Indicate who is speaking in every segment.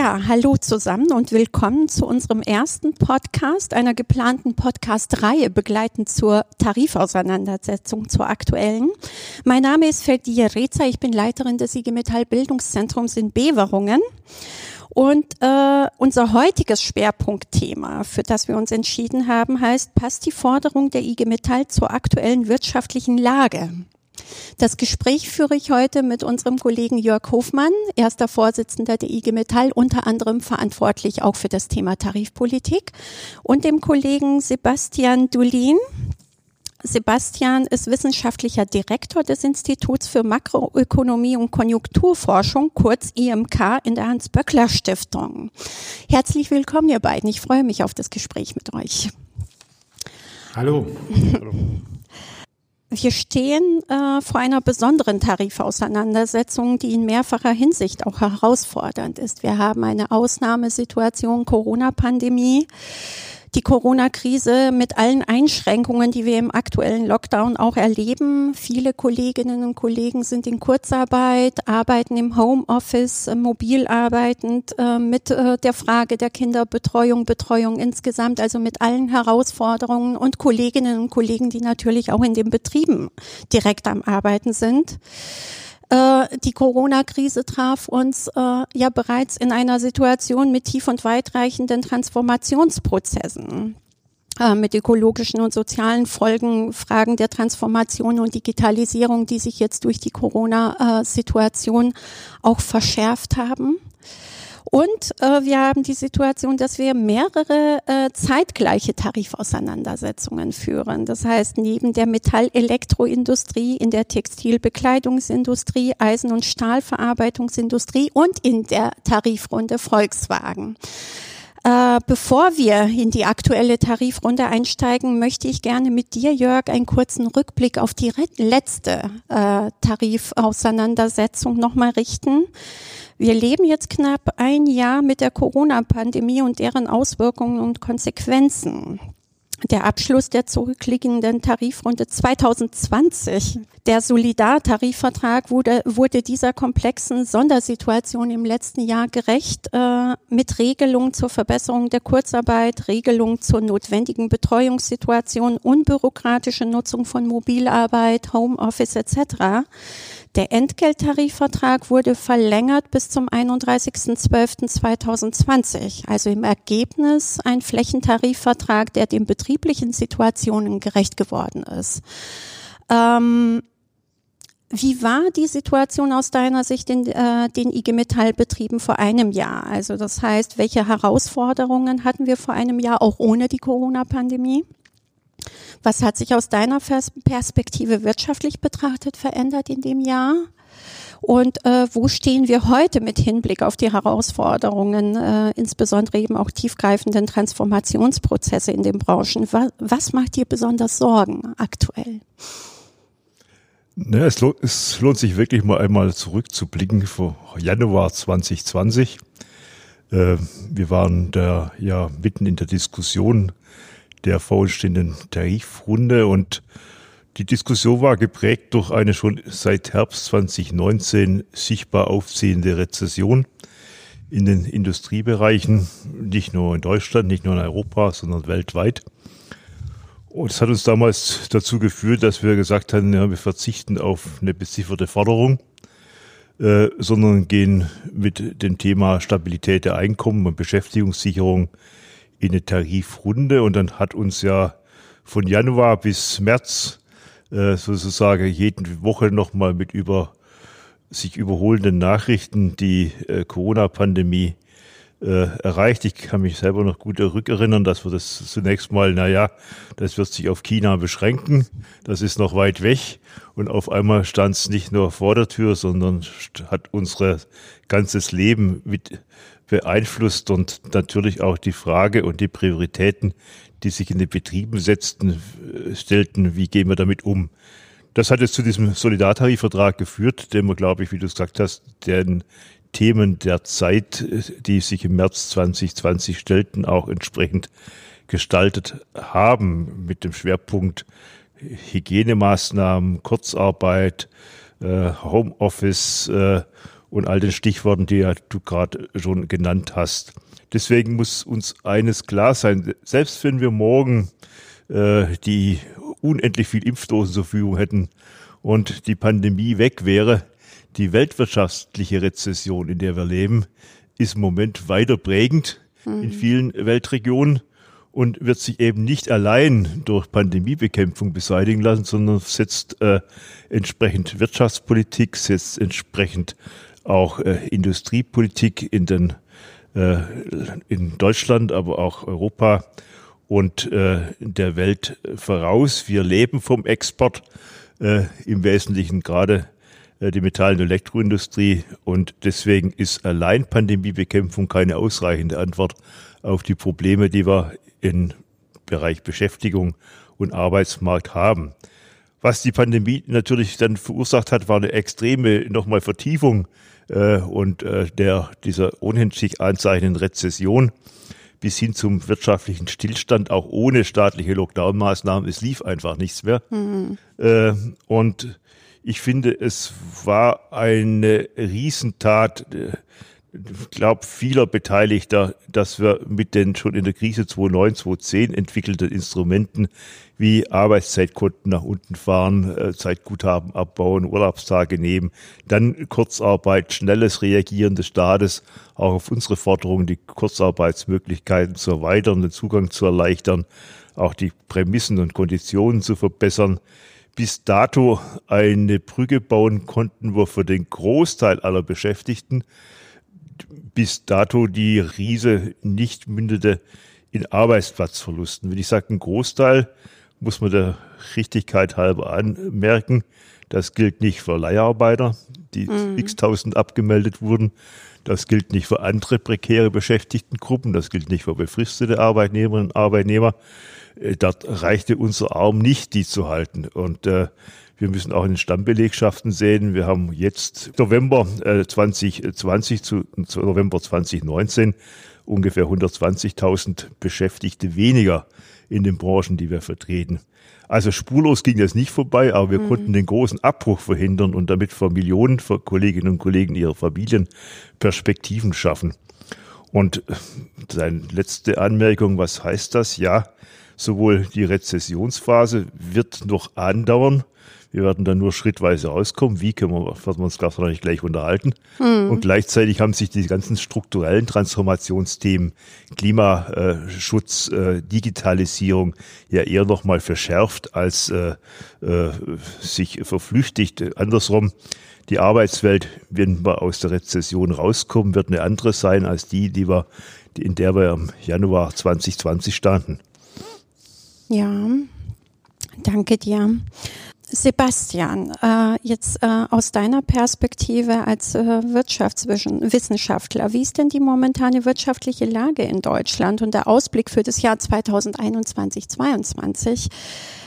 Speaker 1: Ja, hallo zusammen und willkommen zu unserem ersten Podcast, einer geplanten Podcast-Reihe begleitend zur Tarifauseinandersetzung zur aktuellen. Mein Name ist Ferdia Rezer, ich bin Leiterin des IG Metall Bildungszentrums in Beverungen. Und äh, unser heutiges Schwerpunktthema, für das wir uns entschieden haben, heißt, passt die Forderung der IG Metall zur aktuellen wirtschaftlichen Lage? Das Gespräch führe ich heute mit unserem Kollegen Jörg Hofmann, erster Vorsitzender der IG Metall, unter anderem verantwortlich auch für das Thema Tarifpolitik, und dem Kollegen Sebastian Dulin. Sebastian ist wissenschaftlicher Direktor des Instituts für Makroökonomie und Konjunkturforschung, kurz IMK, in der Hans-Böckler-Stiftung. Herzlich willkommen, ihr beiden. Ich freue mich auf das Gespräch mit euch.
Speaker 2: Hallo.
Speaker 1: Hallo. Wir stehen äh, vor einer besonderen Tarifauseinandersetzung, die in mehrfacher Hinsicht auch herausfordernd ist. Wir haben eine Ausnahmesituation Corona-Pandemie die Corona-Krise mit allen Einschränkungen, die wir im aktuellen Lockdown auch erleben. Viele Kolleginnen und Kollegen sind in Kurzarbeit, arbeiten im Homeoffice, äh, mobil arbeitend, äh, mit äh, der Frage der Kinderbetreuung, Betreuung insgesamt, also mit allen Herausforderungen und Kolleginnen und Kollegen, die natürlich auch in den Betrieben direkt am Arbeiten sind. Äh, die Corona-Krise traf uns äh, ja bereits in einer Situation mit tief und weitreichenden Transformationsprozessen äh, mit ökologischen und sozialen Folgen, Fragen der Transformation und Digitalisierung, die sich jetzt durch die Corona-Situation auch verschärft haben. Und äh, wir haben die Situation, dass wir mehrere äh, zeitgleiche Tarifauseinandersetzungen führen. Das heißt, neben der Metall-Elektroindustrie, in der Textilbekleidungsindustrie, Eisen- und Stahlverarbeitungsindustrie und in der Tarifrunde Volkswagen. Äh, bevor wir in die aktuelle Tarifrunde einsteigen, möchte ich gerne mit dir, Jörg, einen kurzen Rückblick auf die letzte äh, Tarifauseinandersetzung nochmal richten. Wir leben jetzt knapp ein Jahr mit der Corona-Pandemie und deren Auswirkungen und Konsequenzen. Der Abschluss der zurückliegenden Tarifrunde 2020, der Solidartarifvertrag wurde, wurde dieser komplexen Sondersituation im letzten Jahr gerecht, äh, mit Regelungen zur Verbesserung der Kurzarbeit, Regelungen zur notwendigen Betreuungssituation, unbürokratische Nutzung von Mobilarbeit, Homeoffice etc. Der Entgelttarifvertrag wurde verlängert bis zum 31.12.2020. Also im Ergebnis ein Flächentarifvertrag, der den betrieblichen Situationen gerecht geworden ist. Ähm, wie war die Situation aus deiner Sicht in äh, den IG Metall-Betrieben vor einem Jahr? Also das heißt, welche Herausforderungen hatten wir vor einem Jahr auch ohne die Corona-Pandemie? Was hat sich aus deiner Perspektive wirtschaftlich betrachtet verändert in dem Jahr? Und äh, wo stehen wir heute mit Hinblick auf die Herausforderungen, äh, insbesondere eben auch tiefgreifenden Transformationsprozesse in den Branchen? Was, was macht dir besonders Sorgen aktuell?
Speaker 2: Ne, es, lohnt, es lohnt sich wirklich mal einmal zurückzublicken vor Januar 2020. Äh, wir waren da ja mitten in der Diskussion der vorstehenden Tarifrunde und die Diskussion war geprägt durch eine schon seit Herbst 2019 sichtbar aufziehende Rezession in den Industriebereichen, nicht nur in Deutschland, nicht nur in Europa, sondern weltweit. Und es hat uns damals dazu geführt, dass wir gesagt haben, ja, wir verzichten auf eine bezifferte Forderung, äh, sondern gehen mit dem Thema Stabilität der Einkommen und Beschäftigungssicherung in eine Tarifrunde und dann hat uns ja von Januar bis März äh, sozusagen jede Woche nochmal mit über sich überholenden Nachrichten die äh, Corona-Pandemie äh, erreicht. Ich kann mich selber noch gut zurückerinnern, dass wir das zunächst mal, naja, das wird sich auf China beschränken, das ist noch weit weg. Und auf einmal stand es nicht nur vor der Tür, sondern hat unser ganzes Leben mit beeinflusst und natürlich auch die Frage und die Prioritäten, die sich in den Betrieben setzten, äh, stellten, wie gehen wir damit um. Das hat jetzt zu diesem Solidartarifvertrag geführt, den wir, glaube ich, wie du es gesagt hast, den Themen der Zeit, die sich im März 2020 stellten, auch entsprechend gestaltet haben mit dem Schwerpunkt Hygienemaßnahmen, Kurzarbeit, äh, Homeoffice äh, und all den Stichworten, die ja du gerade schon genannt hast. Deswegen muss uns eines klar sein, selbst wenn wir morgen äh, die unendlich viel Impfdosen zur Verfügung hätten und die Pandemie weg wäre, die weltwirtschaftliche Rezession, in der wir leben, ist im Moment weiter prägend mhm. in vielen Weltregionen und wird sich eben nicht allein durch Pandemiebekämpfung beseitigen lassen, sondern setzt äh, entsprechend Wirtschaftspolitik, setzt entsprechend auch äh, Industriepolitik in den äh, in Deutschland, aber auch Europa und äh, der Welt voraus. Wir leben vom Export, äh, im Wesentlichen gerade äh, die Metall- und Elektroindustrie. Und deswegen ist allein Pandemiebekämpfung keine ausreichende Antwort auf die Probleme, die wir im Bereich Beschäftigung und Arbeitsmarkt haben. Was die Pandemie natürlich dann verursacht hat, war eine extreme nochmal Vertiefung äh, und äh, der dieser ohnehin sich anzeichnenden Rezession bis hin zum wirtschaftlichen Stillstand, auch ohne staatliche Lockdown-Maßnahmen. Es lief einfach nichts mehr. Mhm. Äh, und ich finde, es war eine Riesentat, äh, glaube, vieler Beteiligter, dass wir mit den schon in der Krise 2009, 2010 entwickelten Instrumenten wie Arbeitszeitkonten nach unten fahren, äh, Zeitguthaben abbauen, Urlaubstage nehmen, dann Kurzarbeit, schnelles Reagieren des Staates, auch auf unsere Forderungen, die Kurzarbeitsmöglichkeiten zu erweitern, den Zugang zu erleichtern, auch die Prämissen und Konditionen zu verbessern, bis dato eine Brücke bauen konnten, wo für den Großteil aller Beschäftigten bis dato die Riese nicht mündete in Arbeitsplatzverlusten. Wenn ich sage ein Großteil, muss man der Richtigkeit halber anmerken, das gilt nicht für Leiharbeiter, die mhm. x-tausend abgemeldet wurden. Das gilt nicht für andere prekäre Beschäftigtengruppen. Das gilt nicht für befristete Arbeitnehmerinnen und Arbeitnehmer. Äh, dort reichte unser Arm nicht, die zu halten. Und äh, wir müssen auch in den Stammbelegschaften sehen. Wir haben jetzt November äh, 2020 zu, zu November 2019 ungefähr 120.000 Beschäftigte weniger in den Branchen, die wir vertreten. Also spurlos ging das nicht vorbei, aber wir mhm. konnten den großen Abbruch verhindern und damit für Millionen für Kolleginnen und Kollegen ihrer Familien Perspektiven schaffen. Und seine letzte Anmerkung, was heißt das? Ja, sowohl die Rezessionsphase wird noch andauern, wir werden dann nur schrittweise rauskommen. Wie können wir, werden wir uns gerade noch nicht gleich unterhalten. Mhm. Und gleichzeitig haben sich die ganzen strukturellen Transformationsthemen, Klimaschutz, äh, Digitalisierung ja eher noch mal verschärft als äh, äh, sich verflüchtigt. Andersrum, die Arbeitswelt, wenn wir aus der Rezession rauskommen, wird eine andere sein als die, die wir, in der wir im Januar 2020 standen.
Speaker 1: Ja, danke dir. Sebastian, äh, jetzt äh, aus deiner Perspektive als äh, Wirtschaftswissenschaftler, wie ist denn die momentane wirtschaftliche Lage in Deutschland und der Ausblick für das Jahr 2021, 2022?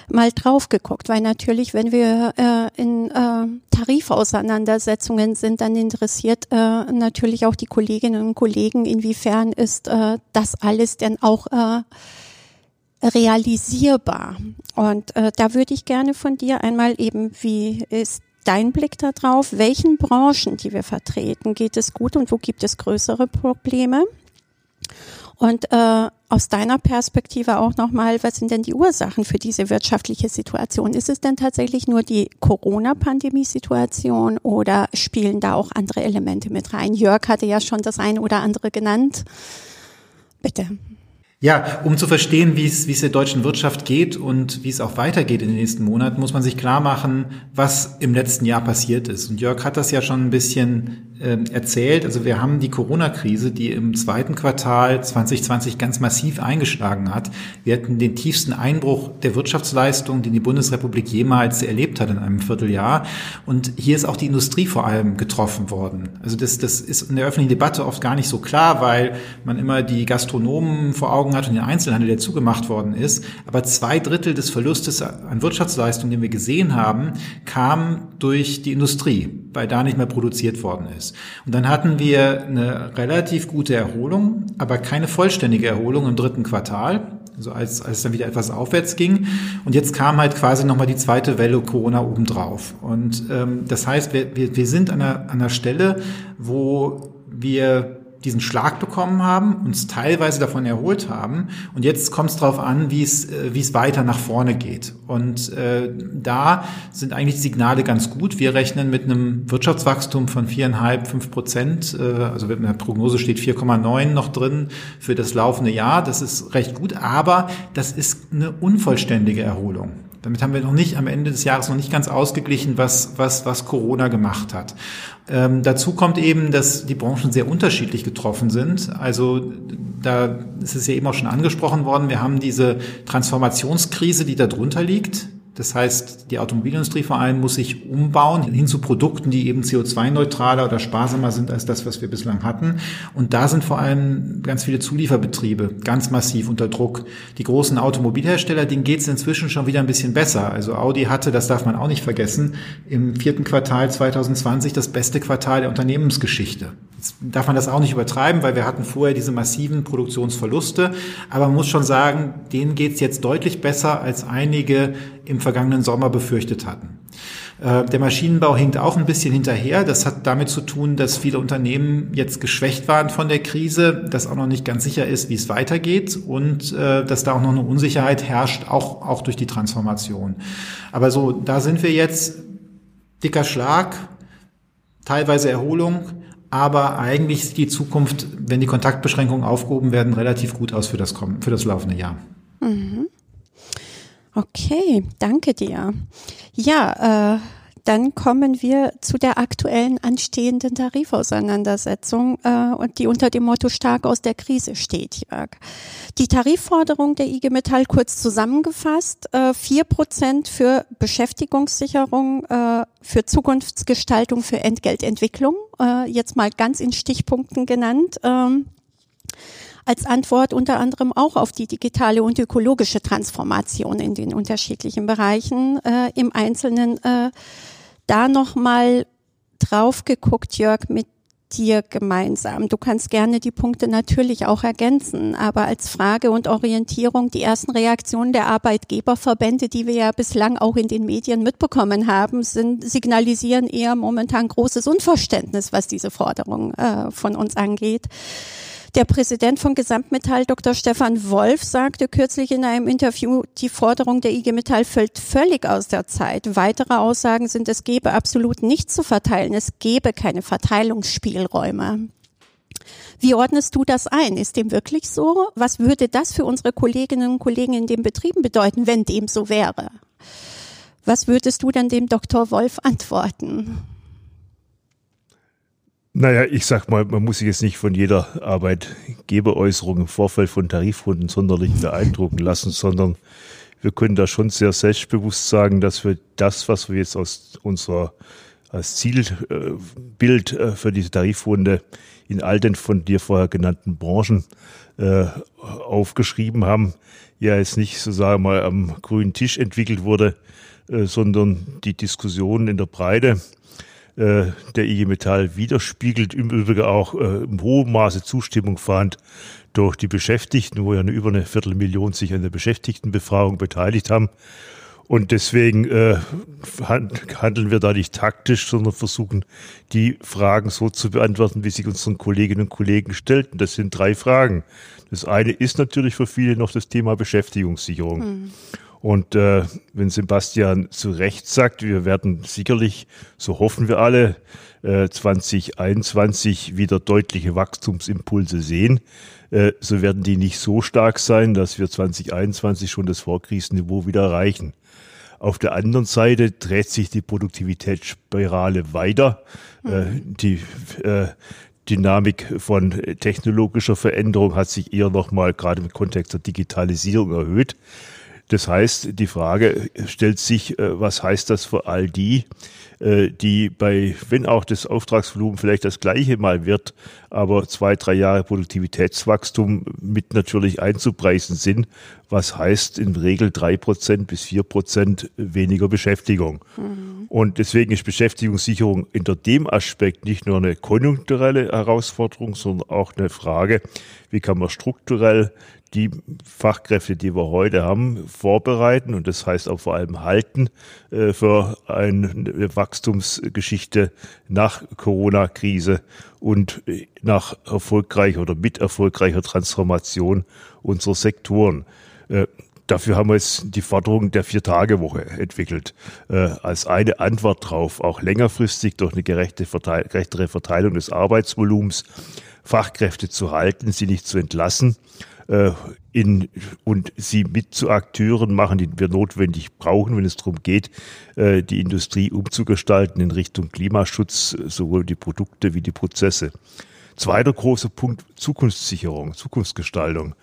Speaker 1: Mal drauf geguckt, weil natürlich, wenn wir äh, in äh, Tarifauseinandersetzungen sind, dann interessiert äh, natürlich auch die Kolleginnen und Kollegen, inwiefern ist äh, das alles denn auch äh, realisierbar. Und äh, da würde ich gerne von dir einmal eben, wie ist dein Blick darauf? Welchen Branchen, die wir vertreten, geht es gut und wo gibt es größere Probleme? Und äh, aus deiner Perspektive auch nochmal, was sind denn die Ursachen für diese wirtschaftliche Situation? Ist es denn tatsächlich nur die Corona-Pandemie-Situation oder spielen da auch andere Elemente mit rein? Jörg hatte ja schon das eine oder andere genannt. Bitte.
Speaker 3: Ja, um zu verstehen, wie es, wie es der deutschen Wirtschaft geht und wie es auch weitergeht in den nächsten Monaten, muss man sich klar machen, was im letzten Jahr passiert ist. Und Jörg hat das ja schon ein bisschen erzählt. Also wir haben die Corona-Krise, die im zweiten Quartal 2020 ganz massiv eingeschlagen hat. Wir hatten den tiefsten Einbruch der Wirtschaftsleistung, den die Bundesrepublik jemals erlebt hat in einem Vierteljahr. Und hier ist auch die Industrie vor allem getroffen worden. Also das, das ist in der öffentlichen Debatte oft gar nicht so klar, weil man immer die Gastronomen vor Augen hat und den Einzelhandel, der zugemacht worden ist. Aber zwei Drittel des Verlustes an Wirtschaftsleistung, den wir gesehen haben, kam durch die Industrie, weil da nicht mehr produziert worden ist. Und dann hatten wir eine relativ gute Erholung, aber keine vollständige Erholung im dritten Quartal. so als, als es dann wieder etwas aufwärts ging. Und jetzt kam halt quasi nochmal die zweite Welle Corona obendrauf. Und ähm, das heißt, wir, wir, wir sind an einer, an einer Stelle, wo wir diesen Schlag bekommen haben, uns teilweise davon erholt haben. Und jetzt kommt es darauf an, wie es, äh, wie es weiter nach vorne geht. Und äh, da sind eigentlich die Signale ganz gut. Wir rechnen mit einem Wirtschaftswachstum von viereinhalb, fünf Prozent. Äh, also in der Prognose steht 4,9 noch drin für das laufende Jahr. Das ist recht gut, aber das ist eine unvollständige Erholung. Damit haben wir noch nicht am Ende des Jahres noch nicht ganz ausgeglichen, was, was, was Corona gemacht hat. Ähm, dazu kommt eben, dass die Branchen sehr unterschiedlich getroffen sind. Also da ist es ja eben auch schon angesprochen worden, wir haben diese Transformationskrise, die darunter liegt. Das heißt, die Automobilindustrie vor allem muss sich umbauen hin zu Produkten, die eben CO2-neutraler oder sparsamer sind als das, was wir bislang hatten. Und da sind vor allem ganz viele Zulieferbetriebe ganz massiv unter Druck. Die großen Automobilhersteller, denen geht es inzwischen schon wieder ein bisschen besser. Also Audi hatte, das darf man auch nicht vergessen, im vierten Quartal 2020 das beste Quartal der Unternehmensgeschichte. Jetzt darf man das auch nicht übertreiben, weil wir hatten vorher diese massiven Produktionsverluste. Aber man muss schon sagen, denen geht es jetzt deutlich besser als einige im vergangenen Sommer befürchtet hatten. Äh, der Maschinenbau hinkt auch ein bisschen hinterher. Das hat damit zu tun, dass viele Unternehmen jetzt geschwächt waren von der Krise, dass auch noch nicht ganz sicher ist, wie es weitergeht und äh, dass da auch noch eine Unsicherheit herrscht, auch, auch durch die Transformation. Aber so, da sind wir jetzt dicker Schlag, teilweise Erholung, aber eigentlich sieht die Zukunft, wenn die Kontaktbeschränkungen aufgehoben werden, relativ gut aus für das, für das laufende Jahr. Mhm.
Speaker 1: Okay, danke dir. Ja, äh, dann kommen wir zu der aktuellen anstehenden Tarifauseinandersetzung, äh, und die unter dem Motto stark aus der Krise steht, Jörg. Die Tarifforderung der IG Metall kurz zusammengefasst, äh, vier Prozent für Beschäftigungssicherung, äh, für Zukunftsgestaltung, für Entgeltentwicklung, äh, jetzt mal ganz in Stichpunkten genannt. Ähm, als Antwort unter anderem auch auf die digitale und ökologische Transformation in den unterschiedlichen Bereichen äh, im Einzelnen. Äh, da nochmal drauf geguckt, Jörg, mit dir gemeinsam. Du kannst gerne die Punkte natürlich auch ergänzen, aber als Frage und Orientierung die ersten Reaktionen der Arbeitgeberverbände, die wir ja bislang auch in den Medien mitbekommen haben, sind, signalisieren eher momentan großes Unverständnis, was diese Forderung äh, von uns angeht. Der Präsident von Gesamtmetall, Dr. Stefan Wolf, sagte kürzlich in einem Interview, die Forderung der IG Metall fällt völlig aus der Zeit. Weitere Aussagen sind, es gebe absolut nichts zu verteilen. Es gebe keine Verteilungsspielräume. Wie ordnest du das ein? Ist dem wirklich so? Was würde das für unsere Kolleginnen und Kollegen in den Betrieben bedeuten, wenn dem so wäre? Was würdest du dann dem Dr. Wolf antworten?
Speaker 2: Naja, ich sag mal, man muss sich jetzt nicht von jeder Arbeitgeberäußerung im Vorfeld von Tarifrunden sonderlich beeindrucken lassen, sondern wir können da schon sehr selbstbewusst sagen, dass wir das, was wir jetzt aus unserer als Zielbild äh, für diese Tarifrunde in all den von dir vorher genannten Branchen äh, aufgeschrieben haben, ja jetzt nicht so sagen wir mal am grünen Tisch entwickelt wurde, äh, sondern die Diskussion in der Breite äh, der IG Metall widerspiegelt, im Übrigen auch äh, im hohen Maße Zustimmung fand durch die Beschäftigten, wo ja über eine Viertelmillion sich an der Beschäftigtenbefragung beteiligt haben. Und deswegen äh, handeln wir da nicht taktisch, sondern versuchen, die Fragen so zu beantworten, wie sie unseren Kolleginnen und Kollegen stellten. Das sind drei Fragen. Das eine ist natürlich für viele noch das Thema Beschäftigungssicherung. Mhm. Und äh, wenn Sebastian zu Recht sagt, wir werden sicherlich, so hoffen wir alle, äh, 2021 wieder deutliche Wachstumsimpulse sehen, äh, so werden die nicht so stark sein, dass wir 2021 schon das Vorkrisenniveau wieder erreichen. Auf der anderen Seite dreht sich die Produktivitätsspirale weiter. Äh, die äh, Dynamik von technologischer Veränderung hat sich eher nochmal gerade im Kontext der Digitalisierung erhöht. Das heißt, die Frage stellt sich, äh, was heißt das für all die, äh, die bei, wenn auch das Auftragsvolumen vielleicht das gleiche mal wird, aber zwei, drei Jahre Produktivitätswachstum mit natürlich einzupreisen sind, was heißt in Regel drei Prozent bis vier Prozent weniger Beschäftigung. Mhm. Und deswegen ist Beschäftigungssicherung hinter dem Aspekt nicht nur eine konjunkturelle Herausforderung, sondern auch eine Frage, wie kann man strukturell die Fachkräfte, die wir heute haben, vorbereiten und das heißt auch vor allem halten äh, für eine Wachstumsgeschichte nach Corona-Krise und nach erfolgreicher oder mit erfolgreicher Transformation unserer Sektoren. Äh, dafür haben wir jetzt die Forderung der Vier-Tage-Woche entwickelt, äh, als eine Antwort drauf, auch längerfristig durch eine gerechte Verteil gerechtere Verteilung des Arbeitsvolumens Fachkräfte zu halten, sie nicht zu entlassen äh, in, und sie mit zu Akteuren machen, die wir notwendig brauchen, wenn es darum geht, äh, die Industrie umzugestalten in Richtung Klimaschutz, sowohl die Produkte wie die Prozesse. Zweiter großer Punkt, Zukunftssicherung, Zukunftsgestaltung.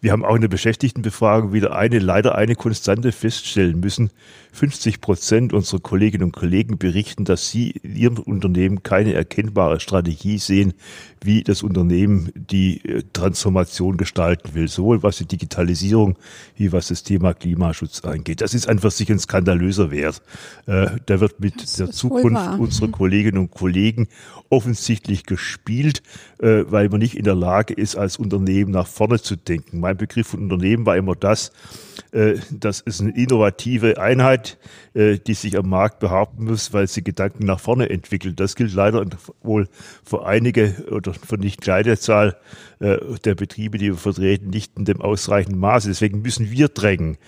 Speaker 2: Wir haben auch in der Beschäftigtenbefragung wieder eine, leider eine Konstante feststellen müssen. 50 Prozent unserer Kolleginnen und Kollegen berichten, dass sie in ihrem Unternehmen keine erkennbare Strategie sehen, wie das Unternehmen die äh, Transformation gestalten will, sowohl was die Digitalisierung wie was das Thema Klimaschutz angeht. Das ist einfach sich ein skandalöser Wert. Äh, da wird mit der Zukunft unserer. Kolleginnen und Kollegen offensichtlich gespielt, äh, weil man nicht in der Lage ist, als Unternehmen nach vorne zu denken. Mein Begriff von Unternehmen war immer das, äh, das ist eine innovative Einheit, äh, die sich am Markt behaupten muss, weil sie Gedanken nach vorne entwickelt. Das gilt leider wohl für einige oder für nicht kleine Zahl der Betriebe, die wir vertreten, nicht in dem ausreichenden Maße. Deswegen müssen wir drängen,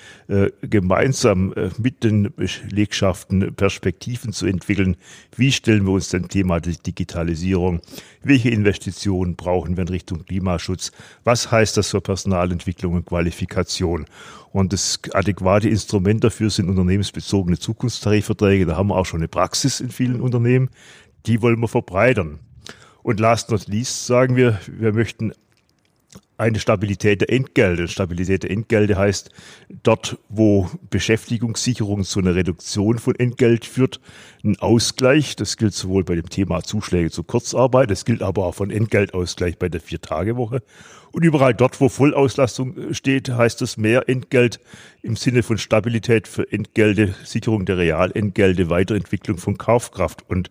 Speaker 2: gemeinsam mit den Belegschaften Perspektiven zu entwickeln. Wie stellen wir uns dem Thema der Digitalisierung? Welche Investitionen brauchen wir in Richtung Klimaschutz? Was heißt das für Personalentwicklung und Qualifikation? Und das adäquate Instrument dafür sind unternehmensbezogene Zukunftstarifverträge. Da haben wir auch schon eine Praxis in vielen Unternehmen. Die wollen wir verbreitern. Und last not least sagen wir, wir möchten eine Stabilität der Entgelte. Stabilität der Entgelte heißt, dort, wo Beschäftigungssicherung zu einer Reduktion von Entgelt führt, ein Ausgleich. Das gilt sowohl bei dem Thema Zuschläge zur Kurzarbeit, das gilt aber auch von Entgeltausgleich bei der Vier-Tage-Woche. Und überall dort, wo Vollauslastung steht, heißt es mehr Entgelt im Sinne von Stabilität für Entgelte, Sicherung der Realentgelte, Weiterentwicklung von Kaufkraft. Und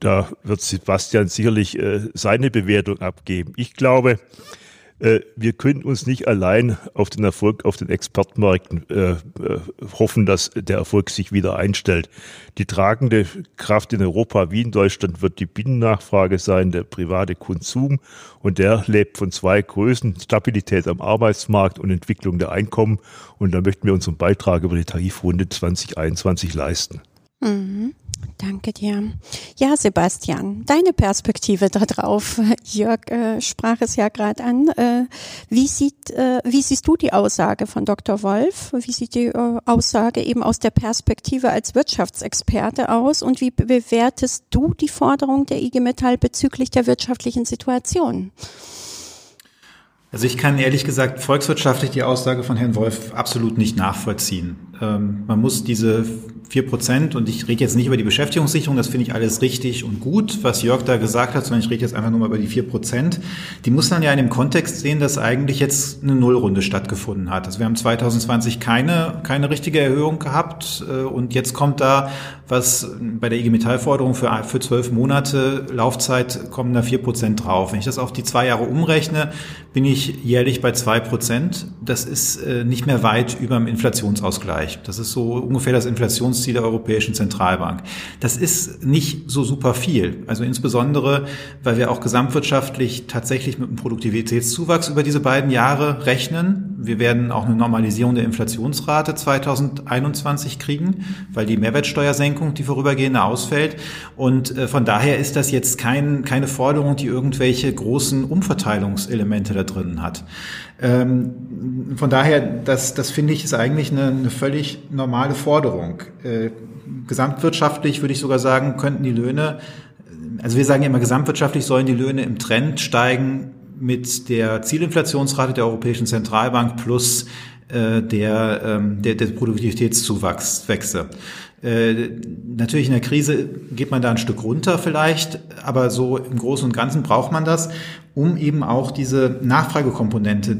Speaker 2: da wird Sebastian sicherlich äh, seine Bewertung abgeben. Ich glaube, äh, wir können uns nicht allein auf den Erfolg auf den Exportmärkten äh, äh, hoffen, dass der Erfolg sich wieder einstellt. Die tragende Kraft in Europa wie in Deutschland wird die Binnennachfrage sein, der private Konsum und der lebt von zwei Größen, Stabilität am Arbeitsmarkt und Entwicklung der Einkommen und da möchten wir unseren Beitrag über die Tarifrunde 2021 leisten.
Speaker 1: Mhm. Danke dir. Ja, Sebastian, deine Perspektive darauf. Jörg äh, sprach es ja gerade an. Äh, wie, sieht, äh, wie siehst du die Aussage von Dr. Wolf? Wie sieht die äh, Aussage eben aus der Perspektive als Wirtschaftsexperte aus? Und wie bewertest du die Forderung der IG Metall bezüglich der wirtschaftlichen Situation?
Speaker 3: Also ich kann ehrlich gesagt volkswirtschaftlich die Aussage von Herrn Wolf absolut nicht nachvollziehen. Ähm, man muss diese vier Prozent und ich rede jetzt nicht über die Beschäftigungssicherung, das finde ich alles richtig und gut, was Jörg da gesagt hat, sondern ich rede jetzt einfach nur mal über die vier Prozent. Die muss man ja in dem Kontext sehen, dass eigentlich jetzt eine Nullrunde stattgefunden hat. Also wir haben 2020 keine, keine richtige Erhöhung gehabt äh, und jetzt kommt da was bei der IG Metall-Forderung für, für zwölf Monate Laufzeit kommen da vier Prozent drauf. Wenn ich das auf die zwei Jahre umrechne, bin ich jährlich bei zwei Prozent. Das ist äh, nicht mehr weit über dem Inflationsausgleich. Das ist so ungefähr das Inflationsziel der Europäischen Zentralbank. Das ist nicht so super viel. Also insbesondere, weil wir auch gesamtwirtschaftlich tatsächlich mit einem Produktivitätszuwachs über diese beiden Jahre rechnen. Wir werden auch eine Normalisierung der Inflationsrate 2021 kriegen, weil die Mehrwertsteuersenkung, die vorübergehende, ausfällt. Und äh, von daher ist das jetzt kein, keine Forderung, die irgendwelche großen Umverteilungselemente da drin hat. Ähm, von daher, das, das finde ich ist eigentlich eine, eine völlig normale Forderung. Äh, gesamtwirtschaftlich würde ich sogar sagen, könnten die Löhne, also wir sagen ja immer, gesamtwirtschaftlich sollen die Löhne im Trend steigen mit der Zielinflationsrate der Europäischen Zentralbank plus äh, der, ähm, der, der Produktivitätszuwachse. Äh, natürlich in der Krise geht man da ein Stück runter vielleicht, aber so im Großen und Ganzen braucht man das, um eben auch diese Nachfragekomponente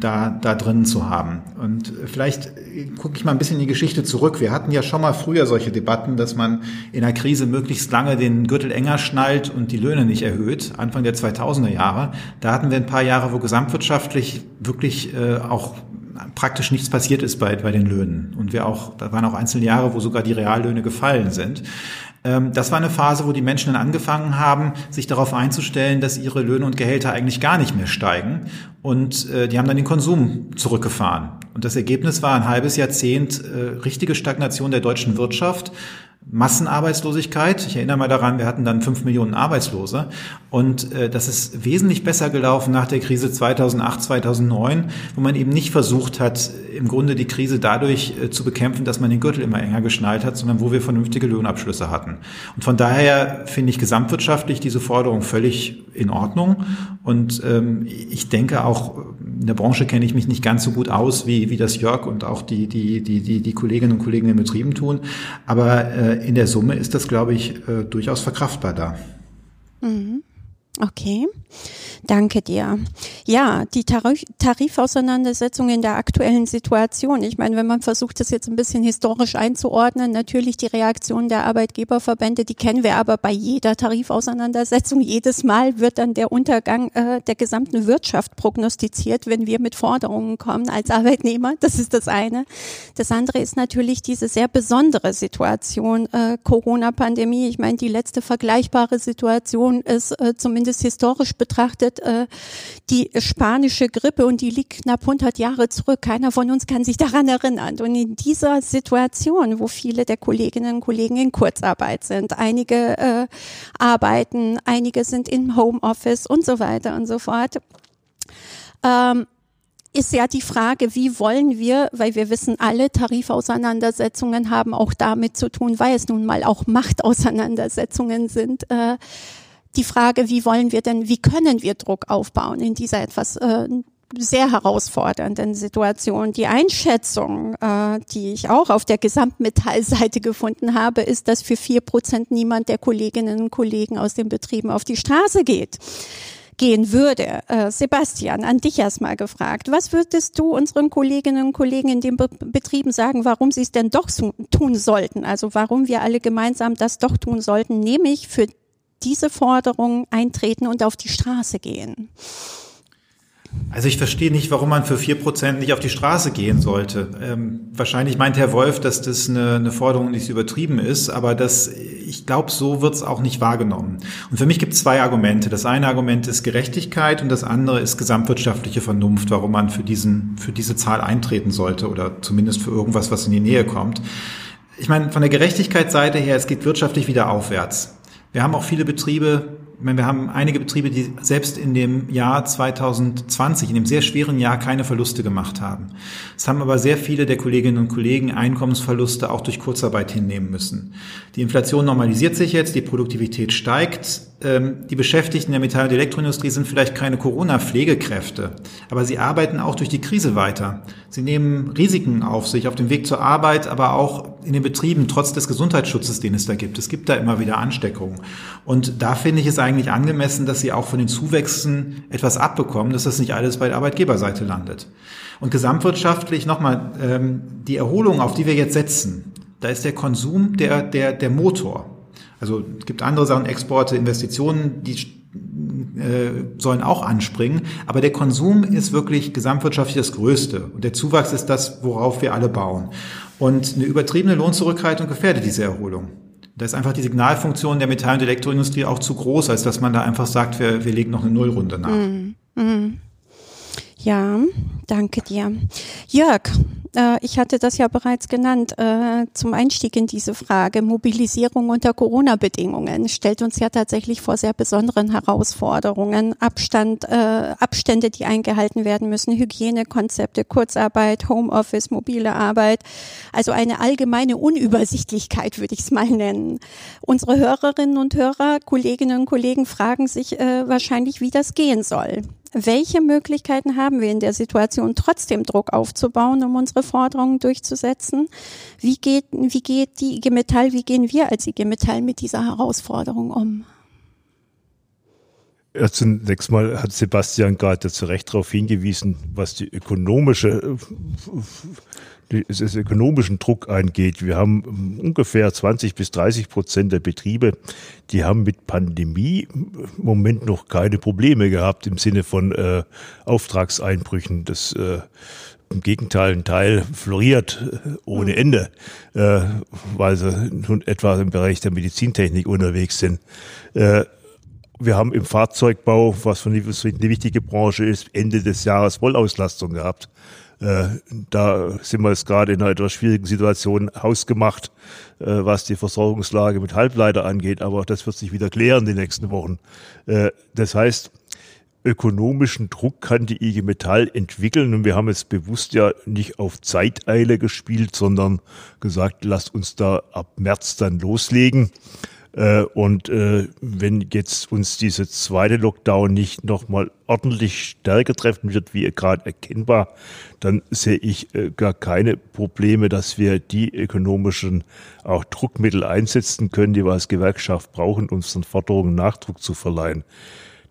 Speaker 3: da, da drin zu haben. Und vielleicht gucke ich mal ein bisschen in die Geschichte zurück. Wir hatten ja schon mal früher solche Debatten, dass man in einer Krise möglichst lange den Gürtel enger schnallt und die Löhne nicht erhöht, Anfang der 2000er Jahre. Da hatten wir ein paar Jahre, wo gesamtwirtschaftlich wirklich äh, auch praktisch nichts passiert ist bei, bei den Löhnen. Und wir auch, da waren auch einzelne Jahre, wo sogar die Reallöhne gefallen sind. Ähm, das war eine Phase, wo die Menschen dann angefangen haben, sich darauf einzustellen, dass ihre Löhne und Gehälter eigentlich gar nicht mehr steigen. Und äh, die haben dann den Konsum zurückgefahren. Und das Ergebnis war ein halbes Jahrzehnt äh, richtige Stagnation der deutschen Wirtschaft. Massenarbeitslosigkeit. Ich erinnere mal daran, wir hatten dann fünf Millionen Arbeitslose. Und äh, das ist wesentlich besser gelaufen nach der Krise 2008, 2009, wo man eben nicht versucht hat, im Grunde die Krise dadurch äh, zu bekämpfen, dass man den Gürtel immer enger geschnallt hat, sondern wo wir vernünftige Lohnabschlüsse hatten. Und von daher finde ich gesamtwirtschaftlich diese Forderung völlig in Ordnung. Und ähm, ich denke auch, in der Branche kenne ich mich nicht ganz so gut aus, wie, wie das Jörg und auch die, die, die, die, die Kolleginnen und Kollegen in Betrieben tun. Aber äh, in der Summe ist das, glaube ich, äh, durchaus verkraftbar da.
Speaker 1: Mhm. Okay. Danke dir. Ja, die Tarif Tarifauseinandersetzung in der aktuellen Situation. Ich meine, wenn man versucht, das jetzt ein bisschen historisch einzuordnen, natürlich die Reaktion der Arbeitgeberverbände, die kennen wir aber bei jeder Tarifauseinandersetzung. Jedes Mal wird dann der Untergang äh, der gesamten Wirtschaft prognostiziert, wenn wir mit Forderungen kommen als Arbeitnehmer. Das ist das eine. Das andere ist natürlich diese sehr besondere Situation äh, Corona-Pandemie. Ich meine, die letzte vergleichbare Situation ist äh, zumindest historisch betrachtet äh, die spanische Grippe und die liegt knapp 100 Jahre zurück. Keiner von uns kann sich daran erinnern. Und in dieser Situation, wo viele der Kolleginnen und Kollegen in Kurzarbeit sind, einige äh, arbeiten, einige sind im Homeoffice und so weiter und so fort, ähm, ist ja die Frage, wie wollen wir, weil wir wissen, alle Tarifauseinandersetzungen haben auch damit zu tun, weil es nun mal auch Machtauseinandersetzungen sind, äh, die Frage, wie wollen wir denn, wie können wir Druck aufbauen in dieser etwas äh, sehr herausfordernden Situation. Die Einschätzung, äh, die ich auch auf der Gesamtmetallseite gefunden habe, ist, dass für vier Prozent niemand der Kolleginnen und Kollegen aus den Betrieben auf die Straße geht gehen würde. Äh, Sebastian, an dich erstmal gefragt. Was würdest du unseren Kolleginnen und Kollegen in den Be Betrieben sagen, warum sie es denn doch tun sollten? Also warum wir alle gemeinsam das doch tun sollten, nämlich für diese Forderungen eintreten und auf die Straße gehen?
Speaker 3: Also ich verstehe nicht, warum man für vier Prozent nicht auf die Straße gehen sollte. Ähm, wahrscheinlich meint Herr Wolf, dass das eine, eine Forderung nicht übertrieben ist, aber das, ich glaube, so wird es auch nicht wahrgenommen. Und für mich gibt es zwei Argumente. Das eine Argument ist Gerechtigkeit und das andere ist gesamtwirtschaftliche Vernunft, warum man für, diesen, für diese Zahl eintreten sollte oder zumindest für irgendwas, was in die Nähe kommt. Ich meine, von der Gerechtigkeitsseite her, es geht wirtschaftlich wieder aufwärts. Wir haben auch viele Betriebe, wir haben einige Betriebe, die selbst in dem Jahr 2020, in dem sehr schweren Jahr, keine Verluste gemacht haben. Es haben aber sehr viele der Kolleginnen und Kollegen Einkommensverluste auch durch Kurzarbeit hinnehmen müssen. Die Inflation normalisiert sich jetzt, die Produktivität steigt. Ähm, die Beschäftigten der Metall- und Elektroindustrie sind vielleicht keine Corona-Pflegekräfte, aber sie arbeiten auch durch die Krise weiter. Sie nehmen Risiken auf sich auf dem Weg zur Arbeit, aber auch in den Betrieben, trotz des Gesundheitsschutzes, den es da gibt. Es gibt da immer wieder Ansteckungen. Und da finde ich es eigentlich angemessen, dass sie auch von den Zuwächsen etwas abbekommen, dass das nicht alles bei der Arbeitgeberseite landet. Und gesamtwirtschaftlich nochmal, ähm, die Erholung, auf die wir jetzt setzen, da ist der Konsum der, der, der Motor. Also es gibt andere Sachen, Exporte, Investitionen, die äh, sollen auch anspringen. Aber der Konsum ist wirklich gesamtwirtschaftlich das Größte. Und der Zuwachs ist das, worauf wir alle bauen. Und eine übertriebene Lohnzurückhaltung gefährdet diese Erholung. Da ist einfach die Signalfunktion der Metall- und Elektroindustrie auch zu groß, als dass man da einfach sagt, wir, wir legen noch eine Nullrunde nach. Mm, mm.
Speaker 1: Ja, danke dir. Jörg, äh, ich hatte das ja bereits genannt, äh, zum Einstieg in diese Frage. Mobilisierung unter Corona-Bedingungen stellt uns ja tatsächlich vor sehr besonderen Herausforderungen. Abstand, äh, Abstände, die eingehalten werden müssen, Hygienekonzepte, Kurzarbeit, Homeoffice, mobile Arbeit. Also eine allgemeine Unübersichtlichkeit, würde ich es mal nennen. Unsere Hörerinnen und Hörer, Kolleginnen und Kollegen fragen sich äh, wahrscheinlich, wie das gehen soll. Welche Möglichkeiten haben wir in der Situation, trotzdem Druck aufzubauen, um unsere Forderungen durchzusetzen? Wie geht, wie geht die IG Metall, wie gehen wir als IG Metall mit dieser Herausforderung um?
Speaker 2: Ja, zunächst mal hat Sebastian gerade zu Recht darauf hingewiesen, was die ökonomische, die, das ökonomischen Druck angeht. Wir haben ungefähr 20 bis 30 Prozent der Betriebe, die haben mit Pandemie im Moment noch keine Probleme gehabt im Sinne von äh, Auftragseinbrüchen. Das äh, im Gegenteil, ein Teil floriert äh, ohne Ende, äh, weil sie nun etwa im Bereich der Medizintechnik unterwegs sind. Äh, wir haben im Fahrzeugbau, was für eine wichtige Branche ist, Ende des Jahres Vollauslastung gehabt. Äh, da sind wir jetzt gerade in einer etwas schwierigen Situation hausgemacht, äh, was die Versorgungslage mit Halbleiter angeht. Aber das wird sich wieder klären die nächsten Wochen. Äh, das heißt, ökonomischen Druck kann die IG Metall entwickeln. Und wir haben jetzt bewusst ja nicht auf Zeiteile gespielt, sondern gesagt, lasst uns da ab März dann loslegen. Äh, und äh, wenn jetzt uns diese zweite Lockdown nicht nochmal ordentlich stärker treffen wird, wie gerade erkennbar, dann sehe ich äh, gar keine Probleme, dass wir die ökonomischen auch Druckmittel einsetzen können, die wir als Gewerkschaft brauchen, unseren Forderungen Nachdruck zu verleihen.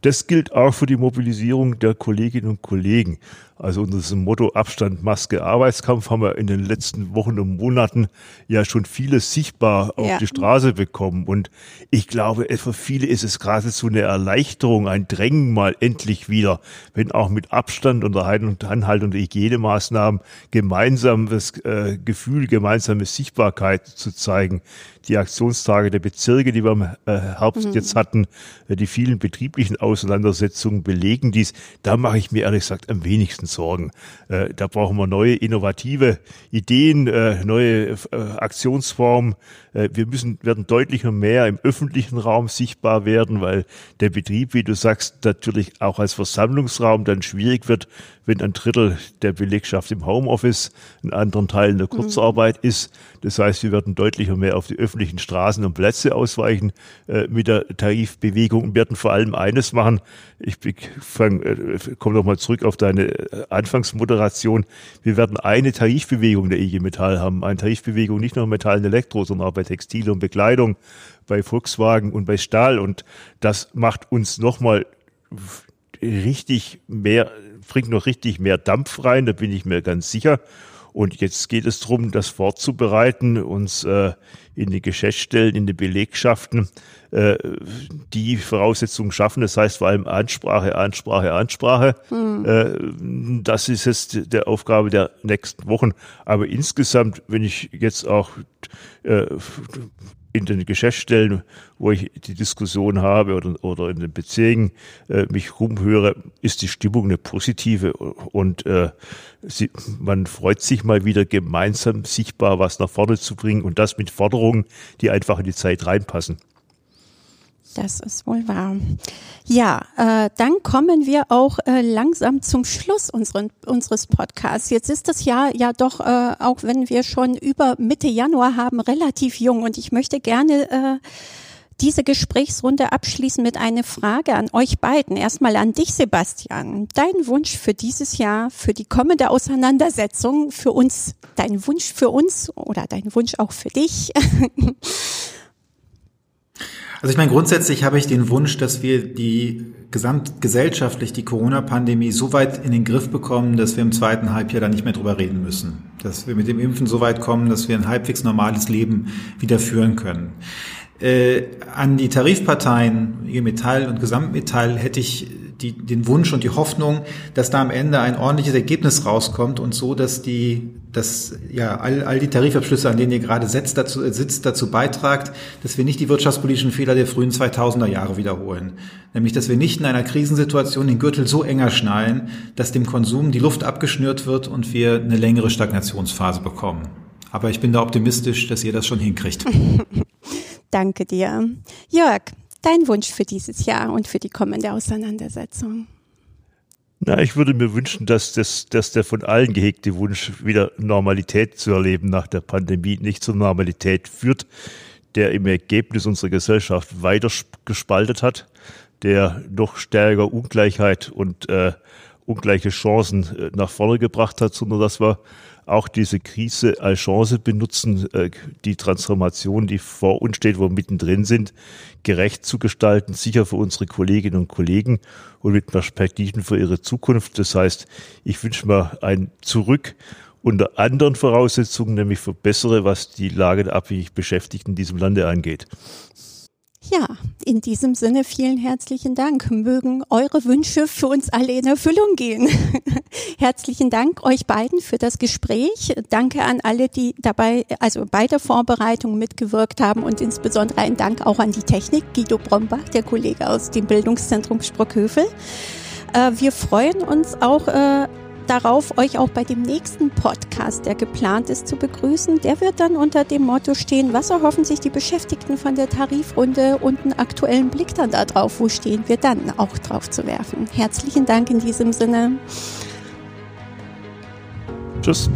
Speaker 2: Das gilt auch für die Mobilisierung der Kolleginnen und Kollegen. Also unter diesem Motto Abstand, Maske, Arbeitskampf haben wir in den letzten Wochen und Monaten ja schon vieles sichtbar auf ja. die Straße bekommen. Und ich glaube, für viele ist es geradezu eine Erleichterung, ein Drängen mal endlich wieder, wenn auch mit Abstand und Anhaltung der Hygienemaßnahmen gemeinsam das äh, Gefühl, gemeinsame Sichtbarkeit zu zeigen. Die Aktionstage der Bezirke, die wir im äh, Herbst mhm. jetzt hatten, äh, die vielen betrieblichen Auseinandersetzungen belegen dies. Da mache ich mir ehrlich gesagt am wenigsten Sorgen. Äh, da brauchen wir neue innovative Ideen, äh, neue äh, Aktionsformen. Äh, wir müssen, werden deutlicher mehr im öffentlichen Raum sichtbar werden, weil der Betrieb, wie du sagst, natürlich auch als Versammlungsraum dann schwierig wird, wenn ein Drittel der Belegschaft im Homeoffice, in anderen Teilen der Kurzarbeit mhm. ist. Das heißt, wir werden deutlicher mehr auf die öffentlichen Straßen und Plätze ausweichen äh, mit der Tarifbewegung und werden vor allem eines machen. Ich fang, äh, komme nochmal zurück auf deine äh, Anfangsmoderation. Wir werden eine Tarifbewegung der IG Metall haben. Eine Tarifbewegung nicht nur Metall und Elektro, sondern auch bei Textil und Bekleidung, bei Volkswagen und bei Stahl. Und das macht uns nochmal richtig mehr bringt noch richtig mehr Dampf rein, da bin ich mir ganz sicher. Und jetzt geht es darum, das vorzubereiten, uns äh, in die Geschäftsstellen, in die Belegschaften äh, die Voraussetzungen schaffen. Das heißt vor allem Ansprache, Ansprache, Ansprache. Hm. Äh, das ist jetzt der Aufgabe der nächsten Wochen. Aber insgesamt, wenn ich jetzt auch äh, in den Geschäftsstellen, wo ich die Diskussion habe oder, oder in den Bezirken äh, mich rumhöre, ist die Stimmung eine positive und äh, sie, man freut sich mal wieder gemeinsam sichtbar was nach vorne zu bringen und das mit Forderungen, die einfach in die Zeit reinpassen.
Speaker 1: Das ist wohl wahr. Ja, äh, dann kommen wir auch äh, langsam zum Schluss unseren, unseres Podcasts. Jetzt ist das Jahr ja doch, äh, auch wenn wir schon über Mitte Januar haben, relativ jung. Und ich möchte gerne äh, diese Gesprächsrunde abschließen mit einer Frage an euch beiden. Erstmal an dich, Sebastian. Dein Wunsch für dieses Jahr, für die kommende Auseinandersetzung, für uns, dein Wunsch für uns oder dein Wunsch auch für dich.
Speaker 3: Also ich meine, grundsätzlich habe ich den Wunsch, dass wir die gesamtgesellschaftlich die Corona-Pandemie so weit in den Griff bekommen, dass wir im zweiten Halbjahr dann nicht mehr drüber reden müssen. Dass wir mit dem Impfen so weit kommen, dass wir ein halbwegs normales Leben wieder führen können. Äh, an die Tarifparteien, IG Metall und Gesamtmetall, hätte ich die, den Wunsch und die Hoffnung, dass da am Ende ein ordentliches Ergebnis rauskommt und so, dass die, dass ja all, all die Tarifabschlüsse, an denen ihr gerade sitzt, dazu, sitzt, dazu beitragt, dass wir nicht die wirtschaftspolitischen Fehler der frühen 2000er Jahre wiederholen. Nämlich, dass wir nicht in einer Krisensituation den Gürtel so enger schnallen, dass dem Konsum die Luft abgeschnürt wird und wir eine längere Stagnationsphase bekommen. Aber ich bin da optimistisch, dass ihr das schon hinkriegt.
Speaker 1: Danke dir. Jörg, dein Wunsch für dieses Jahr und für die kommende Auseinandersetzung?
Speaker 2: Na, ich würde mir wünschen, dass, das, dass der von allen gehegte Wunsch, wieder Normalität zu erleben nach der Pandemie, nicht zur Normalität führt, der im Ergebnis unsere Gesellschaft weiter gespaltet hat, der noch stärker Ungleichheit und äh, ungleiche Chancen äh, nach vorne gebracht hat, sondern dass wir auch diese Krise als Chance benutzen, äh, die Transformation, die vor uns steht, wo wir mittendrin sind, gerecht zu gestalten, sicher für unsere Kolleginnen und Kollegen und mit Perspektiven für ihre Zukunft. Das heißt, ich wünsche mir ein Zurück unter anderen Voraussetzungen, nämlich für bessere, was die Lage der abhängig Beschäftigten in diesem Lande angeht.
Speaker 1: Ja, in diesem Sinne vielen herzlichen Dank. Mögen eure Wünsche für uns alle in Erfüllung gehen. herzlichen Dank euch beiden für das Gespräch. Danke an alle, die dabei, also bei der Vorbereitung mitgewirkt haben und insbesondere ein Dank auch an die Technik. Guido Brombach, der Kollege aus dem Bildungszentrum Sprockhövel. Äh, wir freuen uns auch äh, darauf, euch auch bei dem nächsten Podcast, der geplant ist, zu begrüßen. Der wird dann unter dem Motto stehen, was erhoffen sich die Beschäftigten von der Tarifrunde und einen aktuellen Blick dann da drauf, wo stehen wir dann auch drauf zu werfen. Herzlichen Dank in diesem Sinne.
Speaker 2: Tschüss.